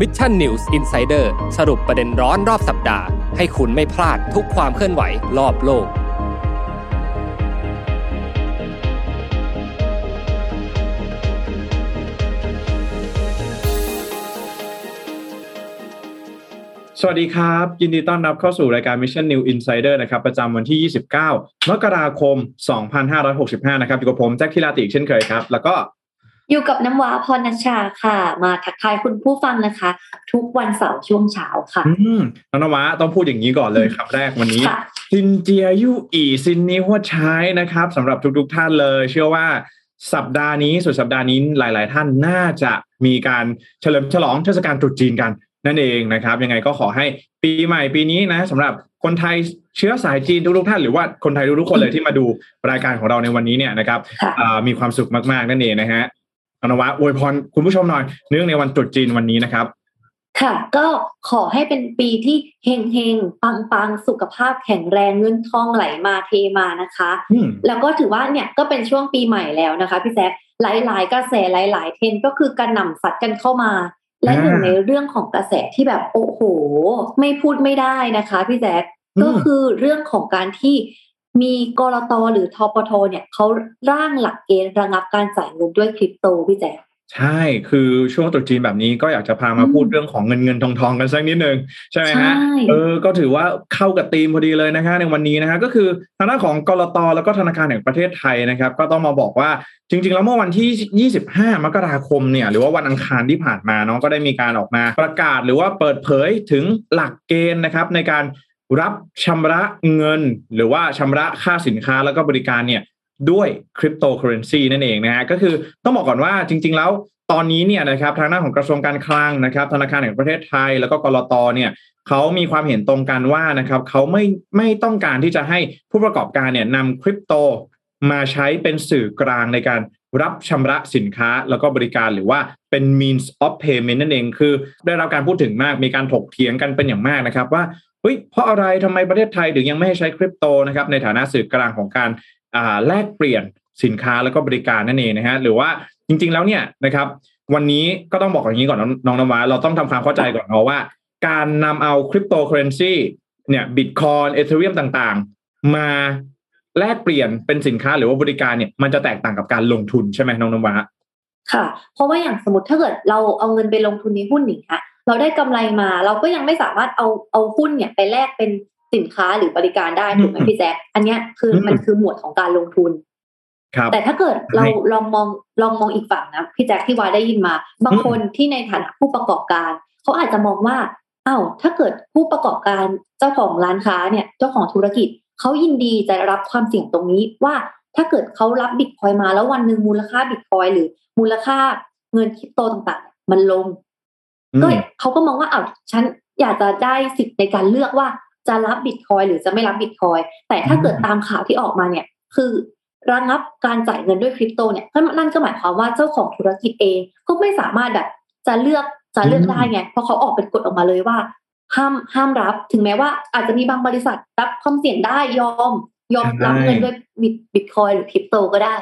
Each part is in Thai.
Mission News Insider สรุปประเด็นร้อนรอบสัปดาห์ ให้คุณไม่พลาดทุกความเคลื่อนไหวรอบโลก สวัสดีครับ ยินดีต้อนรับเข้าสู่รายการ Mission New Insider นะครับ ประจำวันที่ 29 มกราคม 2565 นะครับอยู่กับผมแจ็คทิลาติกเช่นเคยครับ แล้วก็ อยู่กับน้ำว้าพรนัชชาค่ะ มาทักทายคุณผู้ฟังนะคะ ทุกวันเสาร์ช่วงเช้าค่ะ อืมน้องนวะต้องพูดอย่างนี้ก่อนเลยครับ แรกวันนี้ค่ะซินเจียยู่อีซินนี้หัวใช้นะครับสำหรับทุก ๆ ท่านเลย เชื่อว่าสัปดาห์นี้สุดสัปดาห์นี้หลาย ๆ ท่านน่าจะมีการเฉลิมฉลองเทศกาลตรุษจีนกันนั่นเองนะครับ ยังไงก็ขอให้ปีใหม่ปีนี้นะสำหรับคนไทยเชื้อสายจีนทุกๆท่านหรือว่าคนไทยทุกๆคนเลยที่มาดูรายการของเราในวันนี้เนี่ยนะครับค่ะอ่ามีความสุขมากๆนั่นเองนะฮะอ นวะอวยพรคุณผู้ชมหน่อย เนื่องในวันตรุษจีนวันนี้นะครับค่ะก็ขอให้เป็นปีที่เฮงเฮงปังปังๆสุขภาพแข็งแรงเงินทองไหลมาเทมานะคะอืมแล้วก็ถือว่าเนี่ยก็เป็นช่วงปีใหม่แล้วนะคะพี่แจ๊คหลาย ๆ กระแสหลาย ๆ เทรนด์ก็คือกระหน่ำซัดกันเข้ามา และหนึ่งในเรื่องของกระแสที่แบบโอ้โห ไม่พูดไม่ได้นะคะพี่แจ๊คอืมก็คือเรื่องของการที่ มีกรตหรือทปทเนี่ยเขาร่างหลักเกณฑ์ระงับการจ่ายเงินด้วยคริปโตพี่แจ๊คใช่คือช่วงตรุษจีนแบบนี้ก็อยากจะพามาอืมพูดเรื่องของเงินเงินทองทองกันสักนิดนึงใช่ไหมฮะใช่เออก็ถือว่าเข้ากับธีมพอดีเลยนะฮะในวันนี้นะฮะก็คือทางด้านของกรตแล้วก็ธนาคารแห่งประเทศไทยนะครับ ก็ต้องมาบอกว่าจริง ๆ แล้วเมื่อวันที่ 25 มกราคมเนี่ยหรือว่าวันอังคารที่ผ่านมาเนาะก็ได้มีการออกมาประกาศหรือว่าเปิดเผยถึงหลักเกณฑ์นะครับในการ รับชำระเงิน หรือว่าชำระค่าสินค้าแล้วก็บริการเนี่ยด้วยคริปโตเคอเรนซีนั่นเองนะฮะก็คือต้องบอกก่อนว่าจริง ๆ แล้วตอนนี้เนี่ยนะครับทางด้านของกระทรวงการคลังนะครับธนาคารแห่งประเทศไทย แล้วก็กรตเนี่ยเขามีความเห็นตรงกันว่านะครับเขาไม่ไม่ต้องการที่จะให้ผู้ประกอบการเนี่ยนำคริปโตมาใช้เป็นสื่อกลางในการรับชำระสินค้าแล้วก็บริการหรือว่าเป็น means of payment นั่นเองคือ ได้รับการพูดถึงมากมีการถกเถียงกันเป็นอย่างมากนะครับ ว่า เฮ้ยเพราะอะไรทำไมประเทศไทยถึงยังไม่ให้ใช้คริปโตนะครับในฐานะสื่อกลางของการแลกเปลี่ยนสินค้าแล้วก็บริการนั่นเองนะฮะหรือว่าจริง ๆแล้วเนี่ยนะครับวันนี้ก็ต้องบอกอย่างนี้ก่อนน้องน้องนวาเราต้องทำความเข้าใจก่อนเนาะว่า การนำเอาคริปโตเคอเรนซีเนี่ยบิตคอยน์อีเธอเรียมต่างๆ มาแลกเปลี่ยนเป็นสินค้าหรือว่าบริการเนี่ยมันจะแตกต่างกับการลงทุนใช่ไหมน้องนวาค่ะ เพราะว่าอย่างสมมติถ้าเกิดเราเอาเงินไปลงทุนในหุ้นอย่างเงี้ย เราได้กำไรมา เราก็ยังไม่สามารถเอาเอาหุ้นเนี่ยไปแลกเป็นสินค้าหรือบริการได้ถูกไหมอืมพี่แจ๊คอันเนี้ยคืออมมันคือหมวดของการลงทุนครับแต่ถ้าเกิดเราใช่ลองมองลองมองอีกฝั่งนะพี่แจ๊คที่วาได้ยินมา บางคนที่ในฐานะผู้ประกอบการ เขาอาจจะมองว่าอ้าวถ้าเกิดผู้ประกอบการเจ้าของร้านค้าเนี่ยเจ้าของธุรกิจเขายินดีจะรับความเสี่ยงตรงนี้ว่าถ้าเกิดเขารับบิตคอยมาแล้ววันหนึ่งมูลค่าบิตคอยหรือมูลค่าเงินคริปโตต่างๆ มันลงอืม ก็เขาก็มองว่าอ้าวฉันอยากจะได้สิทธิ์ในการเลือกว่าจะรับบิตคอยหรือจะไม่รับบิตคอยแต่ถ้าเกิดตามข่าวที่ออกมาเนี่ยคือระงับการจ่ายเงินด้วยคริปโตเนี่ยก็นั่นก็หมายความว่าเจ้าของธุรกิจเองก็ไม่สามารถแบบจะเลือกจะเลือกอืมได้ไงเพราะเขาออกเป็นกฎออกมาเลยว่า ห้ามห้ามรับถึงแม้ว่าอาจจะมีบางบริษัทรับความเสี่ยงได้ยอม ยอมรับเงินด้วยบิตคอยน์หรือคริปโตก็ได้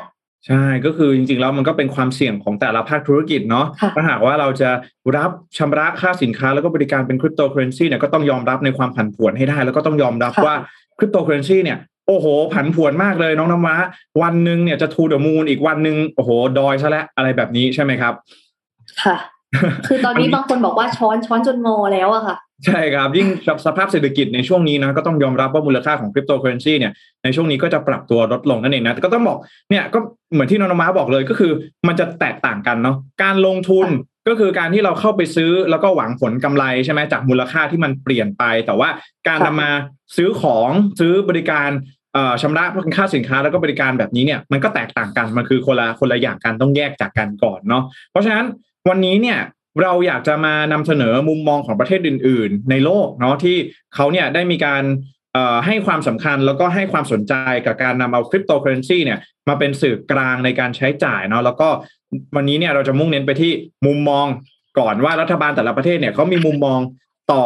ใช่ก็คือจริงๆแล้วมันก็เป็นความเสี่ยงของแต่ละภาคธุรกิจเนาะค่ะถ้าหากว่าเราจะรับชำระค่าสินค้าแล้วก็บริการเป็นคริปโตเคอเรนซีเนี่ยก็ต้องยอมรับในความผันผวนให้ได้ แล้วก็ต้องยอมรับค่ะว่าคริปโตเคอเรนซีเนี่ยโอ้โห ผันผวนมากเลยน้องน้ำว้าวันหนึ่งเนี่ยจะ to the moon อีกวันหนึ่งโอ้โห ดอยซะแล้วอะไรแบบนี้ใช่ไหมครับ ค่ะ คือตอนนี้บางคนบอกว่าช้อนช้อนจนงอแล้วอะค่ะ ใช่ครับ ยิ่งสภาพเศรษฐกิจในช่วงนี้นะก็ต้องยอมรับว่ามูลค่าของคริปโตเคอเรนซีเนี่ยในช่วงนี้ก็จะปรับตัวลดลงนั่นเองนะแต่ก็ต้องบอกเนี่ยก็เหมือนที่น้องม้าบอกเลยก็คือ มันจะแตกต่างกันเนาะการลงทุนก็คือการที่เราเข้าไปซื้อแล้วก็หวังผลกำไรใช่ไหมจากมูลค่าที่มันเปลี่ยนไป แต่ว่าการค่ะนำมาซื้อของซื้อบริการเอ่อชำระค่าสินค้าแล้วก็บริการแบบนี้เนี่ยมันก็แตกต่างกันมันคือคนละคนละอย่างกันต้องแยกจากกันก่อนเนาะเพราะฉะนั้น วันนี้เนี่ยเราอยากจะมานำเสนอมุมมองของประเทศอื่น ๆ ในโลกเนาะที่เขาเนี่ยได้มีการให้ความสำคัญแล้วก็ให้ความสนใจกับการนำเอาคริปโตเคอเรนซีเนี่ยมาเป็นสื่อกลางในการใช้จ่ายเนาะแล้วก็วันนี้เนี่ยเราจะมุ่งเน้นไปที่มุมมองก่อนว่ารัฐบาลแต่ละประเทศเนี่ยเขามีมุมมอง ต่อ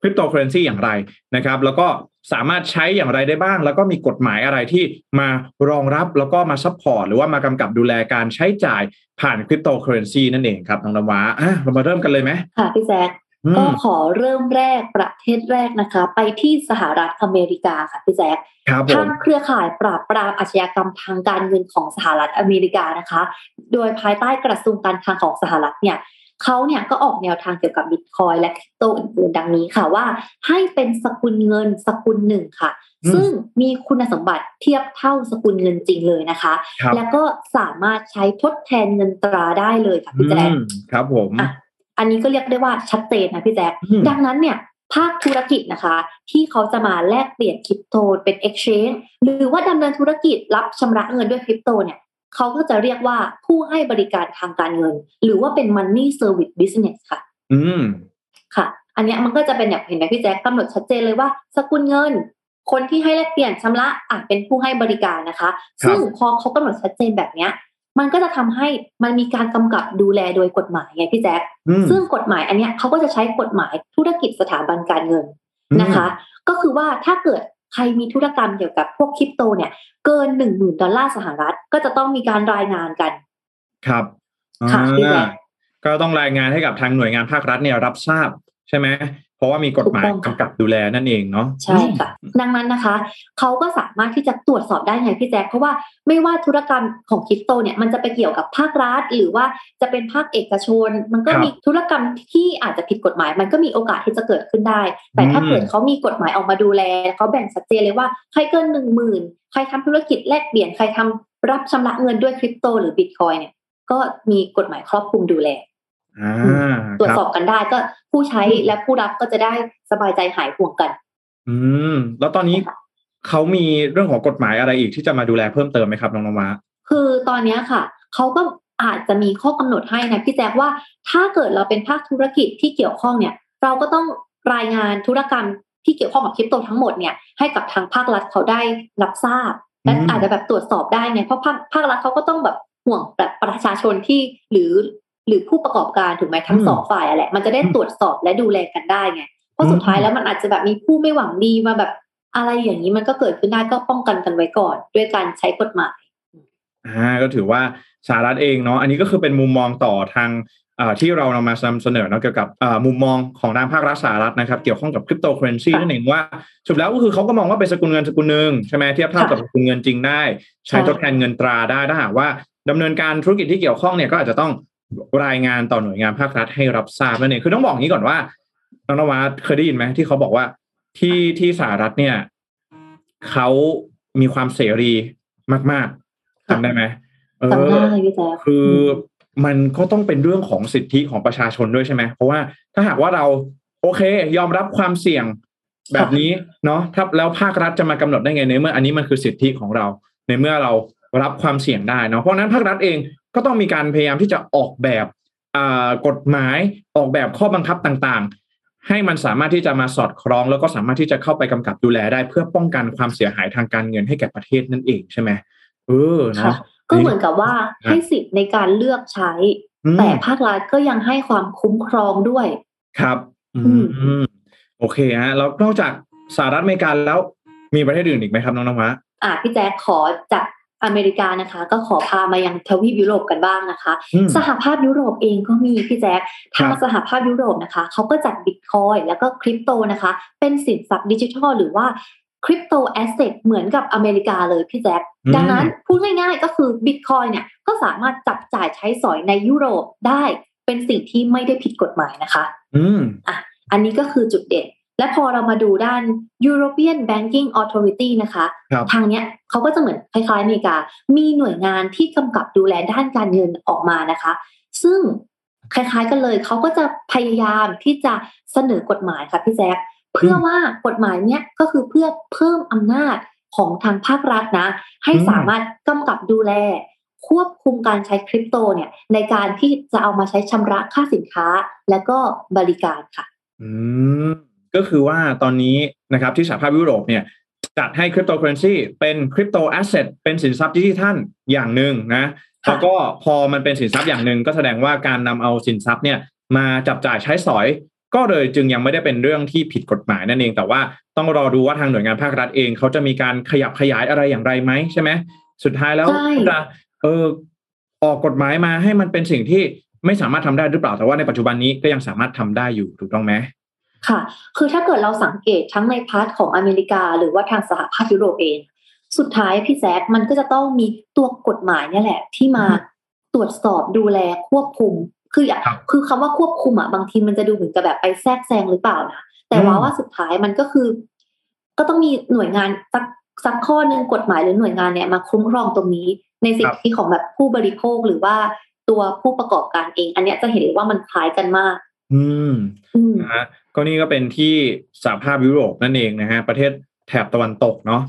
คริปโตเคอเรนซีอย่างไรนะครับ แล้วก็สามารถใช้อย่างไรได้บ้าง แล้วก็มีกฎหมายอะไรที่มารองรับแล้วก็มา support หรือว่ามากำกับดูแลการใช้จ่ายผ่านคริปโตเคอเรนซีนั่นเองครับน้องนวาอะเรามาเริ่มกันเลยไหมค่ะพี่แจ๊คอืมก็ขอเริ่มแรกประเทศแรกนะคะ ไปที่สหรัฐอเมริกาค่ะพี่แจ๊คครับผมทางเครือข่ายปราบปรามอาชญากรรมทางการเงินของสหรัฐอเมริกานะคะ โดยภายใต้กระทรวงการคลังของสหรัฐเนี่ย เขาเนี่ยก็ออกแนวทางเกี่ยวกับบิตคอยน์และคริปโตอื่นๆดังนี้ค่ะว่า ให้เป็นสกุลเงินสกุลหนึ่งค่ะอืมซึ่งมีคุณสมบัติเทียบเท่าสกุลเงินจริงเลยนะคะครับแล้วก็สามารถใช้ทดแทนเงินตราได้เลยค่ะพี่แจ๊คอืมครับผมอะอันนี้ก็เรียกได้ว่าชัดเจนนะพี่แจ๊คอืมดังนั้นเนี่ยภาคธุรกิจนะคะ ที่เขาจะมาแลกเปลี่ยนคริปโตเป็น exchange หรือว่าดำเนินธุรกิจรับชำระเงินด้วยคริปโตเนี่ย เขาก็จะเรียกว่าผู้ให้บริการทางการเงิน หรือว่าเป็น money service business ค่ะ อืมค่ะ อันเนี้ยมันก็จะเป็นแบบเห็นไหมพี่แจ๊คกำหนดชัดเจนเลยว่า สกุลเงิน คนที่ให้แลกเปลี่ยนชำระอาจเป็นผู้ให้บริการนะคะ ซึ่งพอเขากำหนดชัดเจนแบบเนี้ย มันก็จะทำให้มันมีการกำกับดูแลโดยกฎหมายไงพี่แจ๊คอืมซึ่งกฎหมายอันเนี้ยเขาก็จะใช้กฎหมายธุรกิจสถาบันการเงินนะคะ ก็คือว่าถ้าเกิด ใครมีธุรกรรมเกี่ยวกับพวกคริปโตเนี่ย เกินหนึ่งหมื่นดอลลาร์สหรัฐก็จะต้องมีการรายงานกัน ครับค่ะพี่แจ๊อ่าคก็ต้องรายงานให้กับทางหน่วยงานภาครัฐเนี่ยรับทราบใช่ไหม เพราะว่ามีกฎหมายถูกต้องค่ะกำกับดูแลนั่นเองเนาะใช่ค่ะ ดังนั้นนะคะเขาก็สามารถที่จะตรวจสอบได้ไงพี่แจ๊คเพราะว่าไม่ว่าธุรกรรมของคริปโตเนี่ยมันจะไปเกี่ยวกับภาครัฐ หรือว่าจะเป็นภาคเอกชน มันก็มีธุรกรรมที่อาจจะผิดกฎหมาย มันก็มีโอกาสที่จะเกิดขึ้นได้ แต่ถ้าเกิดเขามีกฎหมายออกมาดูแลเขาแบ่งชัดเจนเลยว่าใครเกินหนึ่งหมื่นใครทำธุรกิจแลกเปลี่ยนใครทำรับชำระเงินด้วยคริปโตหรือบิตคอยเนี่ยก็มีกฎหมายครอบคลุมดูแลอ่า ตรวจครับสอบกันได้ก็ผู้ใช้และผู้รับก็จะได้สบายใจหายห่วงกัน อืม แล้วตอนนี้เขามีเรื่องของกฎหมายอะไรอีกที่จะมาดูแลเพิ่มเติมไหมครับน้องนวาคือตอนเนี้ยค่ะเขาก็อาจจะมีข้อกำหนดให้นะพี่แจ๊คว่าถ้าเกิดเราเป็นภาคธุรกิจที่เกี่ยวข้องเนี่ย เราก็ต้องรายงานธุรกรรมที่เกี่ยวข้องกับคริปโตทั้งหมดเนี่ยให้กับทางภาครัฐเขาได้รับทราบและอืมอาจจะแบบตรวจสอบได้ไงเพราะภาคภาครัฐเขาก็ต้องแบบห่วงแบบประชาชนที่หรือ หรือผู้ประกอบการถูกไหมทั้งสองฝ่ายอะแหละมันจะได้ตรวจสอบและดูแลกันได้ไงเพราะสุดท้ายแล้วมันอาจจะแบบมีผู้ไม่หวังดีมาแบบ อะไรอย่างนี้มันก็เกิดขึ้นได้ก็ป้องกันกันไว้ก่อน ด้วยการใช้กฎหมายอ่าก็ถือว่าสหรัฐเองเนาะอันนี้ก็คือเป็นมุมมองต่อทางอ่าที่เรานำมานำเสนอเนาะเกี่ยวกับอ่ามุมมองของทางภาครัฐสหรัฐนะครับ เกี่ยวข้องกับคริปโตเคอเรนซีค่ะนั่นเองว่าสุดแล้วก็คือเขาก็มองว่าเป็นสกุลเงินสกุลหนึ่งใช่ไหมเทียบเท่าค่ะกับสกุลเงินจริงได้ ใช้ใช่ทดแทนเงินตราได้ถ้าหากว่าดำเนินการธุรกิจที่เกี่ยวข้องเนี่ยก็อาจจะต้อง รายงานต่อหน่วยงานภาครัฐให้รับทราบนั่นเองคือต้องบอกอย่างนี้ก่อนว่าน้องนวัดเคยได้ยินไหมที่เขาบอกว่าที่ที่สหรัฐเนี่ยเขามีความเสรีมากๆจำได้ไหมเออจำได้พี่แจ๊คคือมันก็ต้องเป็นเรื่องของสิทธิของประชาชนด้วยใช่ไหมเพราะว่าถ้าหากว่าเราโอเค ยอมรับความเสี่ยงแบบนี้เนาะถ้าแล้วภาครัฐจะมากำหนดได้ไงในเมื่ออันนี้มันคือสิทธิของเรา ในเมื่อเรารับความเสี่ยงได้เนาะเพราะฉะนั้นภาครัฐเอง ก็ต้องมีการพยายามที่จะออกแบบอ่ากฎหมายออกแบบข้อบังคับต่างๆ ให้มันสามารถที่จะมาสอดคล้อง แล้วก็สามารถที่จะเข้าไปกำกับดูแลได้ เพื่อป้องกันความเสียหายทางการเงินให้แก่ประเทศนั่นเองใช่ไหมเออค่ะเนาะก็เหมือนกับว่าให้สิทธิ์ในการเลือกใช้อืมแต่ภาครัฐก็ยังให้ความคุ้มครองด้วย ครับ อือืมมโอเคฮะแล้วนอกจากสหรัฐอเมริกาแล้วมีประเทศอื่นอีกไหมครับน้องนวะอะพี่แจ๊คขอจาก อเมริกานะคะ ก็ขอพามายังทวีปยุโรปกันบ้างนะคะอืมสหภาพยุโรปเองก็มีพี่แจ๊คทางครับสหภาพยุโรปนะคะเขาก็จัดบิตคอยแล้วก็คริปโตนะคะ เป็นสินทรัพย์ดิจิทัลหรือว่าคริปโตแอสเซทเหมือนกับอเมริกาเลยพี่แจ๊คดังนั้นพูดง่ายๆก็คือบิตคอยเนี่ยก็สามารถจับจ่ายใช้สอยในยุโรปได้เป็นสิ่งที่ไม่ได้ผิดกฎหมายนะคะ อืมอันนี้ก็คือจุดเด่น และพอเรามาดูด้าน European Banking Authority นะคะครับทางเนี้ยเขาก็จะเหมือนคล้ายๆอเมริกา มีหน่วยงานที่กำกับดูแลด้านการเงินออกมานะคะ ซึ่งคล้ายๆกันเลย เขาก็จะพยายามที่จะเสนอกฎหมายค่ะพี่แจ๊คเพื่อว่ากฎหมายเนี้ยก็คือเพื่อเพิ่มอำนาจของทางภาครัฐนะ ให้อืมสามารถกำกับดูแล ควบคุมการใช้คริปโตเนี่ยในการที่จะเอามาใช้ชำระค่าสินค้าและก็บริการค่ะ อืม ก็คือว่าตอนนี้นะครับที่สหภาพยุโรปเนี่ยจัดให้คริปโตเคอเรนซีเป็น crypto asset เป็นสินทรัพย์ดิจิทัลอย่างหนึ่งนะค่ะแล้วก็พอมันเป็นสินทรัพย์อย่างหนึ่งก็แสดงว่าการนำเอาสินทรัพย์เนี่ยมาจับจ่ายใช้สอย ก็เลยจึงยังไม่ได้เป็นเรื่องที่ผิดกฎหมายนั่นเอง แต่ว่าต้องรอดูว่าทางหน่วยงานภาครัฐเอง เขาจะมีการขยับขยายอะไรอย่างไรไหมใช่ไหมสุดท้ายแล้วใช่จะเออออกกฎหมายมาให้มันเป็นสิ่งที่ไม่สามารถทำได้หรือเปล่าแต่ว่าในปัจจุบันนี้ก็ยังสามารถทำได้อยู่ถูกต้องไหม ค่ะ คือถ้าเกิดเราสังเกตทั้งในพาร์ทของอเมริกา หรือว่าทางสหภาพยุโรปเอง สุดท้ายพี่แซคมันก็จะต้องมีตัวกฎหมายเนี่ยแหละ ที่มาตรวจสอบดูแลควบคุม คืออย่างครับคือคำว่าควบคุมอะบางทีมันจะดูเหมือนกับแบบไปแทรกแซงหรือเปล่านะแต่ว่าอืมว่าสุดท้ายมันก็คือ ก็ต้องมีหน่วยงานสักสักข้อหนึ่งกฎหมายหรือหน่วยงานเนี่ยมาคุ้มครองตรงนี้ ในสิทธิของแบบผู้บริโภคหรือว่าตัวผู้ประกอบการเอง อันเนี้ยจะเห็นเลยว่ามันคล้ายกันมาก อืมอืมนะฮะก็นี่ก็เป็นที่สหภาพยุโรปนั่นเองนะฮะ ประเทศแถบตะวันตกเนาะ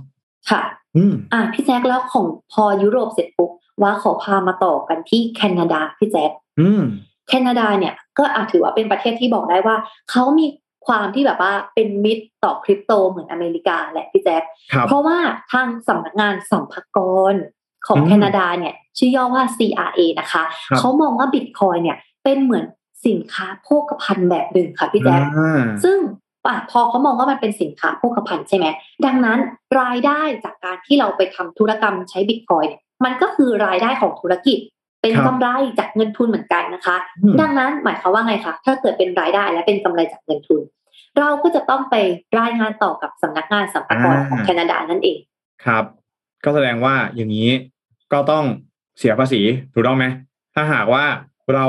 ค่ะ อืมอะพี่แจ๊คแล้วของพอยุโรปเสร็จปุ๊บว่าขอพามาต่อกันที่แคนาดาพี่แจ๊คอืมแคนาดาเนี่ยก็อาจถือว่าเป็นประเทศที่บอกได้ว่าเขามีความที่แบบว่าเป็นมิตรต่อคริปโตเหมือนอเมริกาแหละพี่แจ๊คครับเพราะว่าทางสำนักงานสัมภากรของอืมแคนาดาเนี่ยชื่อย่อว่า CRA นะคะครับเขามองว่าบิตคอยเนี่ยเป็นเหมือน สินค้าโภคภัณฑ์แบบหนึ่งค่ะพี่แจ๊คอ่าซึ่งอะพอเขามองว่ามันเป็นสินค้าโภคภัณฑ์ใช่ไหมดังนั้นรายได้จากการที่เราไปทำธุรกรรมใช้บิตคอยน์เนี่ยมันก็คือรายได้ของธุรกิจ เป็นครับกำไรจากเงินทุนเหมือนกันนะคะอืมดังนั้นหมายความว่าไงคะถ้าเกิดเป็นรายได้และเป็นกำไรจากเงินทุน เราก็จะต้องไปรายงานต่อกับสำนักงานสัมภากรของแคนาดานั่นเองครับ ก็แสดงว่าอย่างนี้ก็ต้องเสียภาษีถูกต้องไหมถ้าหากว่าเรา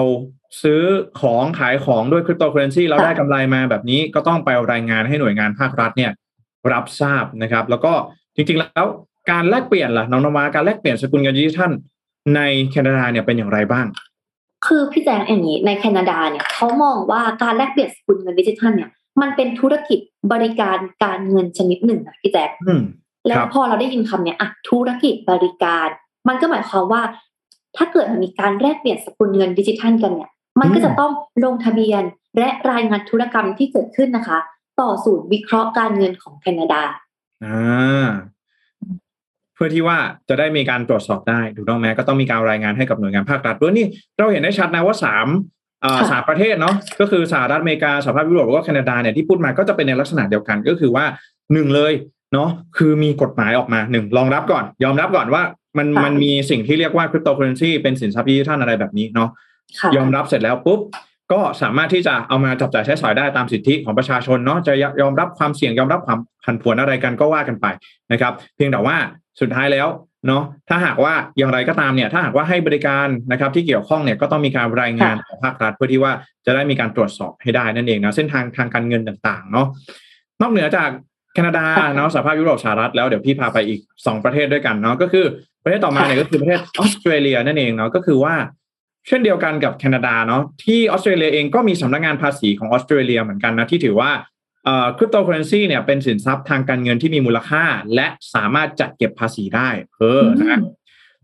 ซื้อของขายของด้วยคริปโตเคอเรนซีเราค่ะได้กำไรมาแบบนี้ก็ต้องไปรายงานให้หน่วยงานภาครัฐเนี่ยรับทราบนะครับ แล้วก็จริงๆแล้วการแลกเปลี่ยนล่ะน้องนวาการแลกเปลี่ยนสกุลเงินดิจิทัลในแคนาดาเนี่ยเป็นอย่างไรบ้าง คือพี่แจงอย่างนี้ในแคนาดาเนี่ยเขามองว่าการแลกเปลี่ยนสกุลเงินดิจิทัลเนี่ยมันเป็นธุรกิจบริการการเงินชนิดหนึ่งนะพี่แจ๊คอืมแล้วครับพอเราได้ยินคำเนี้ยอะธุรกิจบริการ มันก็หมายความว่า ถ้าเกิดมันมีการแลกเปลี่ยนสกุลเงินดิจิทัลกันเนี่ย มันก็จะต้องลงทะเบียนและรายงานธุรกรรมที่เกิดขึ้นนะคะ ต่อศูนย์วิเคราะห์การเงินของแคนาดาอ่าเพื่อที่ว่าจะได้มีการตรวจสอบได้ถูกต้องไหมก็ต้องมีการรายงานให้กับหน่วยงานภาครัฐด้วยนี่เราเห็นได้ชัดนะว่าสามอ่าค่ะสามประเทศเนาะก็คือสหรัฐอเมริกาสหภาพยุโรปแล้วก็แคนาดาเนี่ยที่พูดมาก็จะเป็นในลักษณะเดียวกันก็คือว่าหนึ่งเลยเนาะคือมีกฎหมายออกมาหนึ่งรองรับก่อน ยอมรับก่อนว่ามันค่ะมันมีสิ่งที่เรียกว่าคริปโตเคอเรนซีเป็นสินทรัพย์ดิจิทัลอะไรแบบนี้เนาะค่ะ ยอมรับเสร็จแล้วปุ๊บก็สามารถที่จะเอามาจับจ่ายใช้สอยได้ตามสิทธิของประชาชนเนาะจะยอมรับความเสี่ยงยอมรับความผันผวนอะไรกันก็ว่ากันไปนะครับ เพียงแต่ว่าสุดท้ายแล้วเนาะถ้าหากว่าอย่างไรก็ตามเนี่ยถ้าหากว่าให้บริการนะครับที่เกี่ยวข้องเนี่ยก็ต้องมีการรายงานต่อภาครัฐเพื่อที่ว่าจะได้มีการตรวจสอบให้ได้นั่นเองนะเส้นทางทางการเงินต่างๆเนาะนอกเหนือจากแคนาดาเนาะสหภาพยุโรปสหรัฐแล้วเดี๋ยวพี่พาไปอีกสองประเทศด้วยกันเนาะก็คือประเทศต่อมาเนี่ยก็คือประเทศออสเตรเลียนั่นเองเนาะก็คือว่า เช่นเดียวกันกับแคนาดาเนาะที่ออสเตรเลียเองก็มีสำนักงานภาษีของออสเตรเลียเหมือนกันนะที่ถือว่าคริปโตเคอเรนซีเนี่ยเป็นสินทรัพย์ทางการเงินที่มีมูลค่า และสามารถจัดเก็บภาษีได้เออนะ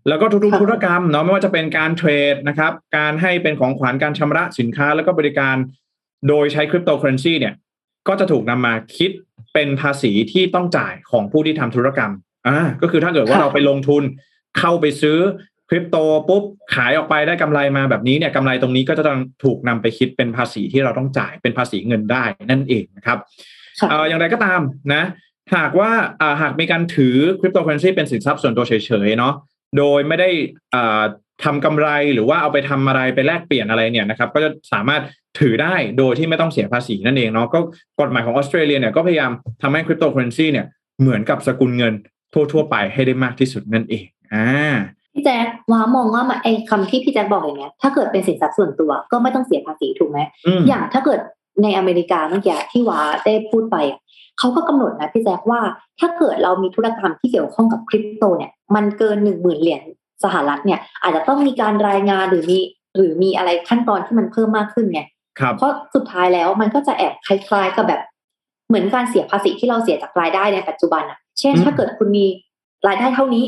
แล้วก็ทุกๆค่ะธุรกรรมเนาะไม่ว่าจะเป็นการเทรดนะครับ การให้เป็นของขวัญการชำระสินค้า แล้วก็บริการโดยใช้คริปโตเคอเรนซีเนี่ย ก็จะถูกนำมาคิดเป็นภาษีที่ต้องจ่ายของผู้ที่ทำธุรกรรมอ่าก็คือถ้าเกิดว่าค่ะเราไปลงทุนเข้าไปซื้อ คริปโตปุ๊บขายออกไปได้กำไรมาแบบนี้เนี่ยกำไรตรงนี้ก็จะต้องถูกนำไปคิดเป็นภาษีที่เราต้องจ่ายเป็นภาษีเงินได้นั่นเองนะครับค่ะเอ่ออย่างไรก็ตามนะ หากว่าอ่าหากมีการถือคริปโตเคอเรนซีเป็นสินทรัพย์ส่วนตัวเฉยๆเนาะโดยไม่ได้อ่าทำกำไรหรือว่าเอาไปทำอะไรไปแลกเปลี่ยนอะไรเนี่ยนะครับ ก็จะสามารถถือได้โดยที่ไม่ต้องเสียภาษีนั่นเองเนาะก็กฎหมายของออสเตรเลียเนี่ยก็พยายามทำให้คริปโตเคอเรนซีเนี่ยเหมือนกับสกุลเงินทั่วๆไปให้ได้มากที่สุดนั่นเองอ่าพี่ แจ๊คว้ามองว่ามันไอ้คำที่พี่แจ๊คบอกอย่างเงี้ยถ้าเกิดเป็นสินทรัพย์ส่วนตัวก็ไม่ต้องเสียภาษีถูกไหมอืมอย่างถ้าเกิดในอเมริกาเมื่อกี้ที่ว้าได้พูดไปอะเขาก็กำหนดนะพี่แจ๊คว่าถ้าเกิดเรามีธุรกรรมที่เกี่ยวข้องกับคริปโตเนี่ยมันเกินหนึ่งหมื่นเหรียญสหรัฐเนี่ยอาจจะต้องมีการรายงานหรือมีหรือมีอะไรขั้นตอนที่มันเพิ่มมากขึ้นไงครับเพราะสุดท้ายแล้วมันก็จะแอบคล้ายๆกับแบบ เหมือนการเสียภาษีที่เราเสียจากรายได้ในปัจจุบันอะเช่นอืมถ้าเกิดคุณมีรายได้เท่านี้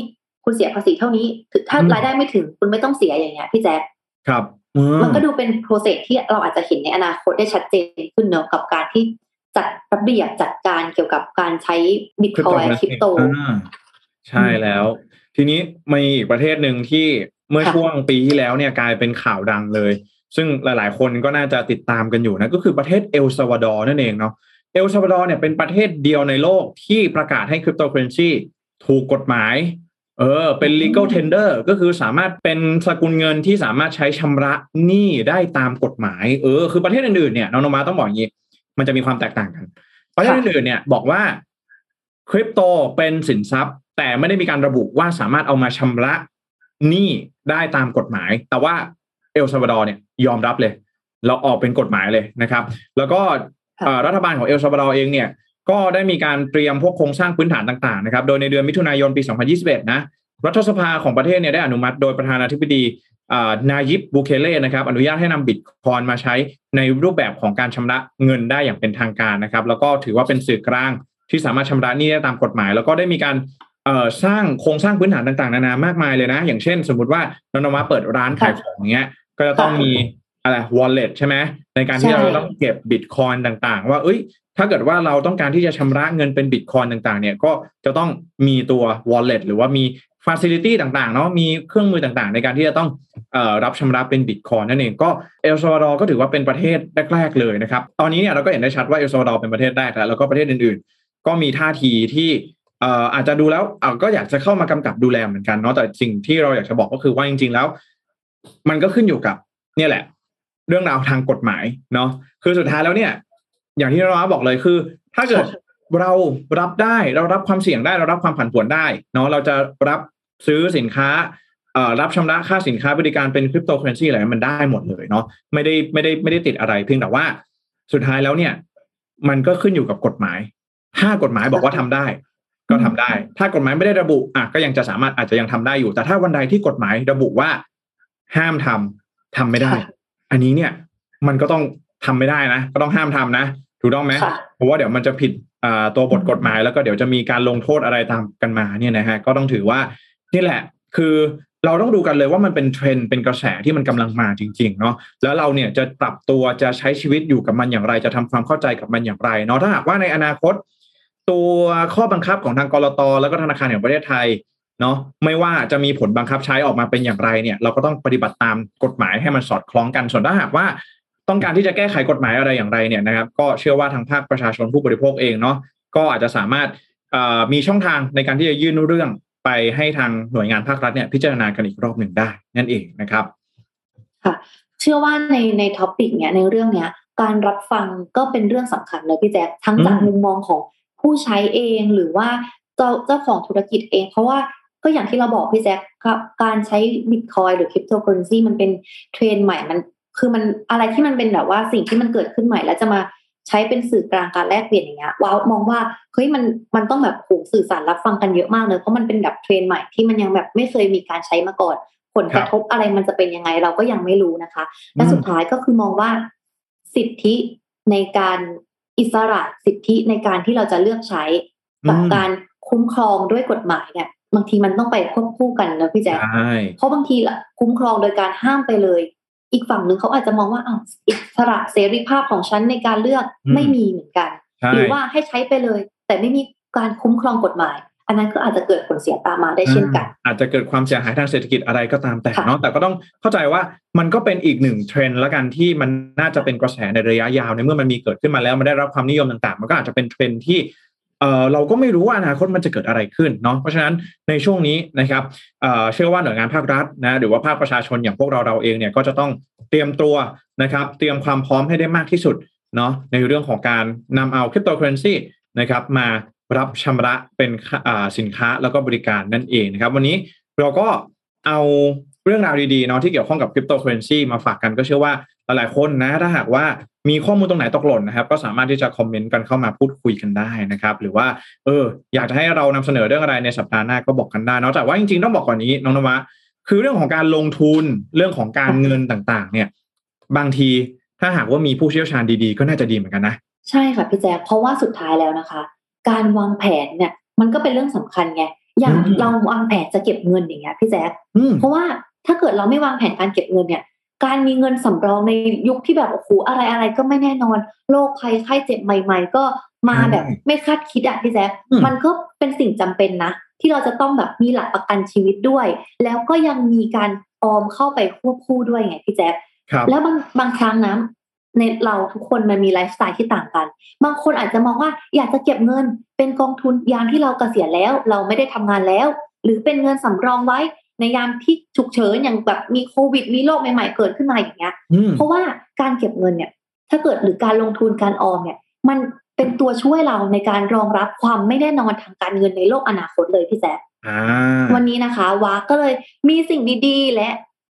คุณเสียภาษีเท่านี้ถึงถ้าอืมรายได้ไม่ถึงคุณไม่ต้องเสียอย่างเงี้ยพี่แจ๊คครับอืมมันก็ดูเป็นโปรเซสที่เราอาจจะเห็นในอนาคตได้ชัดเจนขึ้นเนอะกับการที่จัดระเบียบจัดการเกี่ยวกับการใช้บิตคอยน์คริปโตอ่าใช่แล้ว ทีนี้มีอีกประเทศหนึ่งที่เมื่อค่ะช่วงปีที่แล้วเนี่ยกลายเป็นข่าวดังเลย ซึ่งหลายๆ คนก็น่าจะติดตามกันอยู่นะก็คือประเทศเอลซาวาดอร์นั่นเองเนาะเอลซาวาดอร์เนี่ยเป็นประเทศเดียวในโลกที่ประกาศให้คริปโตเคอเรนซีถูกกฎหมาย เออเป็น legal tender ก็คือสามารถเป็นสกุลเงินที่สามารถใช้ชำระหนี้ได้ตามกฎหมาย เออ คือประเทศอื่นๆเนี่ยน้องนวาต้องบอกอย่างนี้ มันจะมีความแตกต่างกัน ประเทศอื่นๆเนี่ยบอกว่าคริปโตเป็นสินทรัพย์ แต่ไม่ได้มีการระบุว่าสามารถเอามาชำระหนี้ได้ตามกฎหมาย แต่ว่าเอลซาวาดอร์เนี่ยยอมรับเลย เราออกเป็นกฎหมายเลยนะครับ แล้วก็รัฐบาลของเอลซาวาดอร์เองเนี่ย ก็ได้มีการเตรียมพวกโครงสร้างพื้นฐานต่างๆนะครับ โดยในเดือนมิถุนายนปี 2021 นะ รัฐสภาของประเทศเนี่ยได้อนุมัติโดยประธานาธิบดีนายิบบูเคเล่นะครับ อนุญาตให้นำบิตคอยมาใช้ในรูปแบบของการชำระเงินได้อย่างเป็นทางการนะครับ แล้วก็ถือว่าเป็นสื่อกลางที่สามารถชำระหนี้ได้ตามกฎหมาย แล้วก็ได้มีการสร้างโครงสร้างพื้นฐานต่างๆนานามากมายเลยนะ อย่างเช่น สมมติว่านนมาเปิดร้านขายของอย่างเงี้ย ก็จะต้องมี อะไร wallet ใช่ไหมในการที่เราต้องเก็บบิตคอยต่างๆ ว่าเอ้ย ถ้าเกิดว่าเราต้องการที่จะชำระเงินเป็นบิตคอยต่างๆ เนี่ยก็จะต้องมีตัว wallet หรือว่ามี facility ต่างๆเนาะมีเครื่องมือต่างๆ ในการที่จะต้องอรับชำระเป็นบิตคอยนั่นเองก็เอลซาวาดอร์ก็ถือว่าเป็นประเทศแรกๆเลยนะครับ ตอนนี้เนี่ยเราก็เห็นได้ชัดว่าเอลซาวาดอร์เป็นประเทศแรกแล้วแล้วก็ประเทศอื่นๆ ก็มีท่าทีที่อาจจะดูแล้วก็อยากจะเข้ามากำกับดูแลเหมือนกันเนาะแต่สิ่งที่เราอยากจะบอกก็คือว่าจริง ๆ แล้ว มันก็ขึ้นอยู่กับเนี่ยแหละ เรื่องราวทางกฎหมายเนาะคือสุดท้ายแล้วเนี่ย อย่างที่เราบอกเลยคือ ถ้าเกิดเรารับได้เรารับความเสี่ยงได้เรารับความผันผวนได้เนาะเราจะรับซื้อสินค้ารับชำระค่าสินค้าบริการเป็นคริปโตเคอเรนซีอะไรมันได้หมดเลยเนาะไม่ได้ไม่ได้ไม่ได้ติดอะไร เพียงแต่ว่าสุดท้ายแล้วเนี่ย มันก็ขึ้นอยู่กับกฎหมาย ถ้ากฎหมายบอกว่าทำได้ ก็ทำได้ ถ้ากฎหมายไม่ได้ระบุอะก็ยังจะสามารถอาจจะยังทำได้อยู่ แต่ถ้าวันใดที่กฎหมายระบุว่า ห้ามทำทำไม่ได้ อันนี้เนี่ยมันก็ต้องทำไม่ได้นะ ก็ต้องห้ามทำนะ ถูกต้องไหมเพราะว่าเดี๋ยวมันจะผิดตัวบทกฎหมายแล้วก็เดี๋ยวจะมีการลงโทษอะไรตามกันมาเนี่ยนะฮะก็ต้องถือว่านี่แหละคือเราต้องดูกันเลยว่ามันเป็นเทรนด์เป็นกระแสที่มันกำลังมาจริงๆเนาะแล้วเราเนี่ยจะปรับตัวจะใช้ชีวิตอยู่กับมันอย่างไร จะทำความเข้าใจกับมันอย่างไรเนาะถ้าหากว่าในอนาคต ตัวข้อบังคับของทางกรตแล้วก็ธนาคารแห่งประเทศไทย เนาะไม่ว่าจะมีผลบังคับใช้ออกมาเป็นอย่างไรเนี่ย เราก็ต้องปฏิบัติตามกฎหมายให้มันสอดคล้องกันส่วนถ้าหากว่าต้องการที่จะแก้ไขกฎหมายอะไรอย่างไรเนี่ยนะครับ ก็เชื่อว่าทางภาคประชาชนผู้บริโภคเองเนาะก็อาจจะสามารถมีช่องทางในการที่จะยื่นเรื่องไปให้ทางหน่วยงานภาครัฐเนี่ยพิจารณากันอีกรอบหนึ่งได้ นั่นเองนะครับค่ะเชื่อว่าในใน topic เนี้ยในเรื่องเนี้ย การรับฟังก็เป็นเรื่องสำคัญเลยพี่แจ๊คทั้งจากมุมมองของผู้ใช้เองหรือว่าเจ้าเจ้าของธุรกิจเอง เพราะว่า ก็อย่างที่เราบอกพี่แจ๊คครับการใช้บิตคอยน์หรือคริปโตเคอเรนซีมันเป็นเทรนด์ใหม่มัน คือมันอะไรที่มันเป็นแบบว่าสิ่งที่มันเกิดขึ้นใหม่แล้วจะมาใช้เป็นสื่อกลางการแลกเปลี่ยนอย่างเงี้ยนวามองว่าเฮ้ยมันมันต้องแบบโหสื่อสารรับฟังกันเยอะมากเลยเพราะมันเป็นแบบเทรนด์ใหม่ที่มันยังแบบไม่เคยมีการใช้มาก่อน ผลกระทบอะไรมันจะเป็นยังไงเราก็ยังไม่รู้นะคะ และสุดท้ายก็คือมองว่าสิทธิในการอิสระสิทธิในการที่เราจะเลือกใช้กับการคุ้มครองด้วยกฎหมายเนี่ย บางทีมันต้องไปควบคู่กันนะพี่แจ๊คเพราะบางทีละคุ้มครองโดยการห้ามไปเลย อีกฝั่งหนึ่งเขาอาจจะมองว่าอ้าวอิสระเสรีภาพของฉันในการเลือกไม่มีเหมือนกันหรือว่าให้ใช้ไปเลย แต่ไม่มีการคุ้มครองกฎหมาย อันนั้นก็อาจจะเกิดผลเสียตามมาได้เช่นกัน อาจจะเกิดความเสียหายทางเศรษฐกิจอะไรก็ตามแต่เนาะแต่ก็ต้องเข้าใจว่ามันก็เป็นอีกหนึ่งเทรนด์ละกันที่มันน่าจะเป็นกระแสในระยะยาวในเมื่อมันมีเกิดขึ้นมาแล้วมันได้รับความนิยมต่างๆ มันก็อาจจะเป็นเทรนด์ที่ เอ่อเราก็ไม่รู้ว่าอนาคตมันจะเกิดอะไรขึ้นเนาะเพราะฉะนั้นในช่วงนี้นะครับเอ่อเชื่อว่าหน่วยงานภาครัฐนะหรือว่าภาคประชาชนอย่างพวกเราเราเองเนี่ยก็จะต้องเตรียมตัวนะครับ เตรียมความพร้อมให้ได้มากที่สุดเนาะในเรื่องของการนำเอาคริปโตเคอเรนซีนะครับมารับชำระเป็นสินค้าแล้วก็บริการนั่นเองนะครับ วันนี้เราก็เอาเรื่องราวดีๆเนาะที่เกี่ยวข้องกับคริปโตเคอเรนซีมาฝากกันก็เชื่อว่า หลายๆคนนะถ้าหากว่ามีข้อมูลตรงไหนตกหล่นนะครับ ก็สามารถที่จะคอมเมนต์กันเข้ามาพูดคุยกันได้นะครับ หรือว่าเออ อยากจะให้เรานำเสนอเรื่องอะไรในสัปดาห์หน้าก็บอกกันได้นอกจากว่าจริงๆต้องบอกก่อนนี้น้องนวะคือเรื่องของการลงทุนเรื่องของการเงินต่างๆ เนี่ย บางทีถ้าหากว่ามีผู้เชี่ยวชาญดีๆ ก็น่าจะดีเหมือนกันนะใช่ค่ะพี่แจ๊คเพราะว่าสุดท้ายแล้วนะคะ การวางแผนเนี่ยมันก็เป็นเรื่องสำคัญไงอย่างเราวางแผนจะเก็บเงินอย่างเงี้ยพี่แจ๊คเพราะว่าถ้าเกิดเราไม่วางแผนการเก็บเงินเนี่ย การมีเงินสำรองในยุคที่แบบโอ้โหอะไรอะไรก็ไม่แน่นอน โรคภัยไข้เจ็บใหม่ ๆ ก็มาแบบไม่คาดคิดอะพี่แจ๊คมันก็เป็นสิ่งจำเป็นนะ ที่เราจะต้องแบบมีหลักประกันชีวิตด้วย แล้วก็ยังมีการออมเข้าไปควบคู่ด้วยไงพี่แจ๊คครับแล้วบางบางครั้งนะในเราทุกคนมันมีไลฟ์สไตล์ที่ต่างกัน บางคนอาจจะมองว่าอยากจะเก็บเงิน เป็นกองทุนยามที่เราเกษียณแล้ว เราไม่ได้ทำงานแล้ว หรือเป็นเงินสำรองไว้ ในยามที่ฉุกเฉินอย่างแบบมีโควิด มีโรคใหม่ๆเกิดขึ้นมาอย่างเงี้ยอืมเพราะว่าการเก็บเงินเนี่ย ถ้าเกิดหรือการลงทุนการออมเนี่ย มันเป็นตัวช่วยเราในการรองรับความไม่แน่นอนทางการเงินในโลกอนาคตเลยพี่แจ๊คอ่าวันนี้นะคะวาก็เลยมีสิ่งดีๆ และ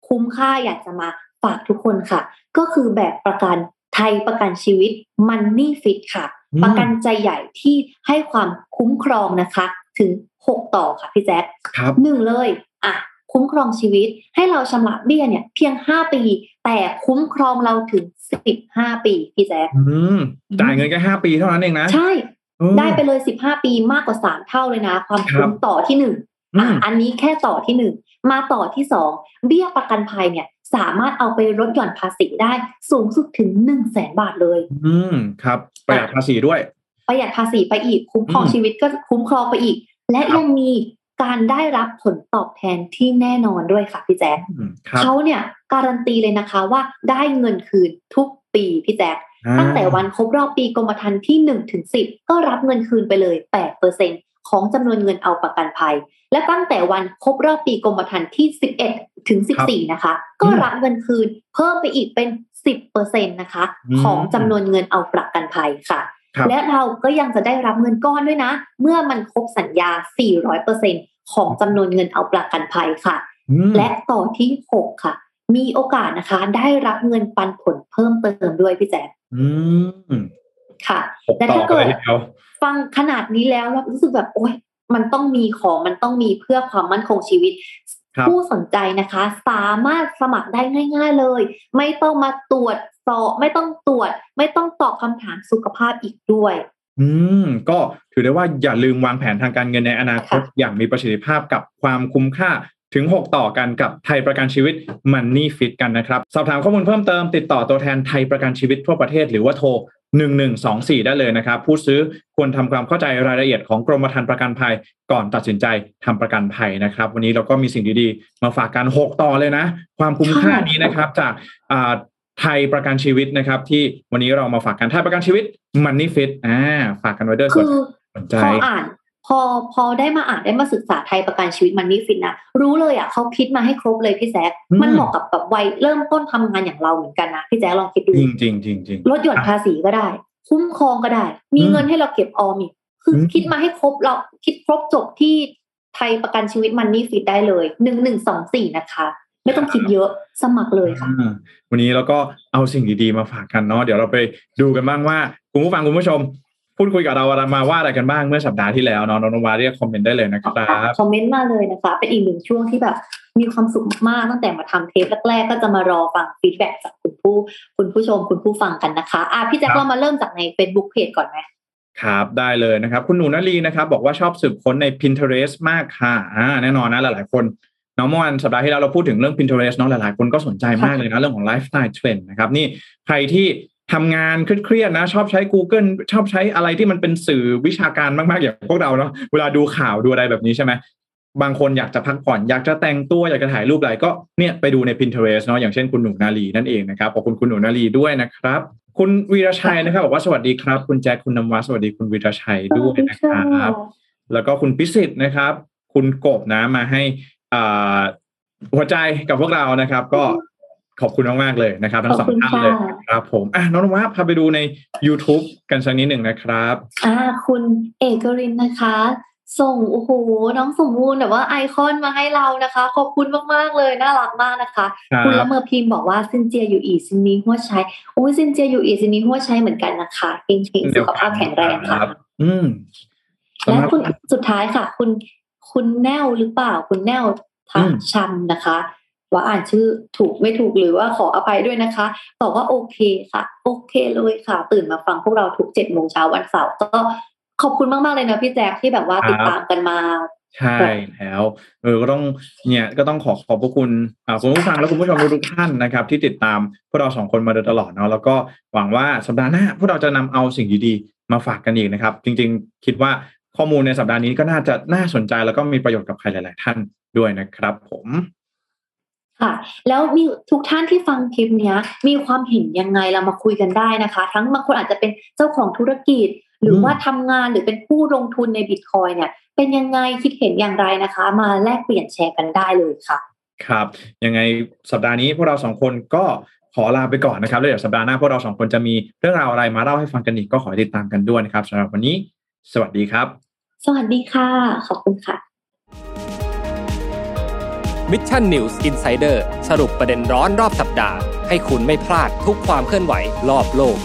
คุ้มค่าอยากจะมาฝากทุกคนค่ะ ก็คือแบบประกันไทยประกันชีวิต Money Fit ค่ะอืมประกันใจใหญ่ที่ให้ความคุ้มครองนะคะ ถึง 6 ต่อค่ะพี่แจ๊คครับหนึ่งเลย อะ คุ้มครองชีวิต ให้เราชำระเบี้ยเนี่ย เพียง5ปี แต่คุ้มครองเราถึง15ปีพี่แจ๊คอืมจ่ายเงินแค่ห้าปีเท่านั้นเองนะ ใช่เออได้ไปเลย15ปีมากกว่า3เท่าเลยนะ ความคุ้มต่อที่หนึ่งอือะมอันนี้แค่ต่อที่หนึ่งมาต่อที่สองเบี้ยประกันภัยเนี่ย สามารถเอาไปลดหย่อนภาษีได้สูงสุดถึงหนึ่งแสนบาทเลย อืมครับ ประหยัดภาษีด้วย ประหยัดภาษีไปอีก คุ้มครองอืมชีวิตก็คุ้มครองไปอีก และครับยังมี การได้รับผลตอบแทนที่แน่นอนด้วยค่ะพี่แจ๊คอืมครับเขาเนี่ยการันตีเลยนะคะว่าได้เงินคืนทุกปีพี่แจ๊คอ่าตั้งแต่วันครบรอบปีกรมธรรม์ที่1ถึง10 ก็รับเงินคืนไปเลย8%ของจำนวนเงินเอาประกันภัย และตั้งแต่วันครบรอบปีกรมธรรม์ที่ 11ถึง14 นะคะ ก็รับเงินคืนเพิ่มไปอีกเป็น 10%นะคะอืมของจำนวนเงินเอาประกันภัยค่ะครับ และเราก็ยังจะได้รับเงินก้อนด้วยนะ เมื่อมันครบสัญญา 400%ของจำนวนเงินเอาประกันภัยค่ะอืมและต่อที่ 6 ค่ะ มีโอกาสนะคะ ได้รับเงินปันผลเพิ่มเติมด้วยพี่แจ๊คอืมค่ะหกแต่ต่อถ้าเกิดไปทีเดียวฟังขนาดนี้แล้วเรารู้สึกแบบโอ๊ยมันต้องมีของมันต้องมีเพื่อความมั่นคงชีวิตครับ ผู้สนใจนะคะ สามารถสมัครได้ง่าย ๆเลย ไม่ต้องมาตรวจสอบไม่ต้องตรวจ ไม่ต้องตอบคำถามสุขภาพอีกด้วย อืม ก็ถือได้ว่าอย่าลืมวางแผนทางการเงินในอนาคตค่ะอย่างมีประสิทธิภาพกับความคุ้มค่า ถึง 6 ต่อกันกับไทยประกันชีวิต Money Fit กันนะครับ สอบถามข้อมูลเพิ่มเติมติดต่อตัวแทนไทยประกันชีวิตทั่วประเทศหรือว่าโทร 1124 ได้เลยนะครับ ผู้ซื้อควรทำความเข้าใจรายละเอียดของกรมธรรม์ประกันภัย ก่อนตัดสินใจทำประกันภัยนะครับ วันนี้เราก็มีสิ่งดีๆ มาฝากกัน 6 ต่อเลยนะ ความคุ้มค่านี้นะครับจากอ่าไทยประกันชีวิตนะครับ ที่วันนี้เรามาฝากกันไทยประกันชีวิต Money Fit อ่าฝากกันไว้ด้วยคือสนใจพออ่าน พอพอได้มาอ่านได้มาศึกษาไทยประกันชีวิตมันนี่ฟินนะรู้เลยอะเขาคิดมาให้ครบเลยพี่แจ๊คอืมมันเหมาะกับแบบวัยเริ่มต้นทำงานอย่างเราเหมือนกันนะพี่แจ๊คลองคิดดูจริงจริงจริงจริงลดหย่อนภาษีก็ได้ คุ้มครองก็ได้ มีอืมเงินให้เราเก็บออมอีกคืออมคิดมาให้ครบเราคิดครบจบที่ไทยประกันชีวิต Money Fit ได้เลยหนึ่งหนึ่งสองสี่นะคะไม่ต้องคิดเยอะสมัครเลยค่ะอ่าวันนี้เราก็เอาสิ่งดีๆมาฝากกันเนาะเดี๋ยวเราไปดูกันบ้างว่าคุณผู้ฟังคุณผู้ชม พูดคุยกับเรามาว่าอะไรกันบ้างเมื่อสัปดาห์ที่แล้วเนาะน้องนวาเรียกคอมเมนต์ได้เลยนะครับคอมเมนต์มาเลยนะคะ เป็นอีกหนึ่งช่วงที่แบบมีความสุขมากๆตั้งแต่มาทำเทปแรกๆก็จะมารอฟัง feedback จากคุณผู้คุณผู้ชมคุณผู้ฟังกันนะคะอะพี่แจ็คเรามาเริ่มจากใน Facebook Page ก่อนไหมครับได้เลยนะครับ คุณหนูนาลีนะครับ บอกว่าชอบสืบค้นใน Pinterest มากค่ะอ่าแน่นอนนะหลายๆคนเน้องเมื่อวันสัปดาห์ที่แล้วเราพูดถึงเรื่อง Pinterest เนาะหลายๆคนก็สนใจมากเลยนะเรื่องของไลฟ์สไตล์เทรนด์นะครับนี่ใครที่ ทำงานเครียดๆนะ ชอบใช้ Google ชอบใช้อะไรที่มันเป็นสื่อวิชาการมากๆอย่างพวกเราเนาะเวลาดูข่าวดูอะไรแบบนี้ใช่ไหมบางคนอยากจะพักผ่อนอยากจะแต่งตัวอยากจะถ่ายรูปอะไรก็เนี่ยไปดูใน Pinterest เนาะอย่างเช่นคุณหนูนาลีนั่นเองนะครับขอบคุณคุณหนูนาลีด้วยนะครับ คุณวีรชัยนะครับบอกว่าสวัสดีครับ คุณแจ็คคุณนำวัสวัสดีคุณวีรชัยด้วยนะครับ แล้วก็คุณพิสิทธิ์นะครับ คุณกบนะมาให้อ่าหัวใจกับพวกเรานะครับ ก็ ขอบคุณมากๆเลยนะครับ ทั้งสองท่านเลยครับผมอะน้องนวัพาไปดูใน YouTube กันสักนิดหนึ่งนะครับอ่าคุณเอกรินนะคะ ส่งโอ้โหน้องสมบูรณ์แบบว่าไอคอนมาให้เรานะคะ ขอบคุณมากๆเลยน่ารักมากนะคะครับคุณละเมอพิมพ์บอกว่าซินเจียอยู่อีซินนี้หัวใช้โอ้ยซินเจียอยู่อีซินนี้หัวใช้เหมือนกันนะคะเก่งๆสุขภาพแข็งแรงค่ะอืมและคุณสุดท้ายค่ะ คุณคุณแนวหรือเปล่าคุณแนวทัอืมชัมนะคะ ว่าอ่านชื่อถูกไม่ถูกหรือว่าขออภัยด้วยนะคะบอกว่าโอเคค่ะ โอเคเลยค่ะ ตื่นมาฟังพวกเราทุกเจ็ดโมงเช้าวันเสาร์ก็ขอบคุณมากๆเลยนะพี่แจ๊คที่แบบว่าติดตามกันมาใช่แล้วเออก็ต้องเนี่ยก็ต้องขอขอบพระคุณอ่าคุณผู้ฟังและคุณผู้ชมทุกท่านนะครับ ที่ติดตามพวกเราสองคนมาโดยตลอดเนาะแล้วก็หวังว่าสัปดาห์หน้าพวกเราจะนำเอาสิ่งดีๆมาฝากกันอีกนะครับ จริง ๆ คิดว่าข้อมูลในสัปดาห์นี้ก็น่าจะน่าสนใจแล้วก็มีประโยชน์กับใครหลาย ๆ ท่านด้วยนะครับ ผม ค่ะ แล้วมีทุกท่านที่ฟังคลิปเนี้ย มีความเห็นยังไงเรามาคุยกันได้นะคะ ทั้งบางคนอาจจะเป็นเจ้าของธุรกิจ หรือว่าทำงานหรือเป็นผู้ลงทุนในบิตคอยน์เนี่ย เป็นยังไงคิดเห็นอย่างไรนะคะ มาแลกเปลี่ยนแชร์กันได้เลยค่ะ ครับ ยังไงสัปดาห์นี้พวกเราสองคนก็ขอลาไปก่อนนะครับแล้วเดี๋ยวสัปดาห์หน้าพวกเราสองคนจะมีเรื่องราวอะไรมาเล่าให้ฟังกันอีกก็ขอติดตามกันด้วยนะครับสำหรับวันนี้ สวัสดีครับ สวัสดีค่ะ ขอบคุณค่ะ Mission News Insider สรุปประเด็นร้อนรอบสัปดาห์ ให้คุณไม่พลาดทุกความเคลื่อนไหวรอบโลก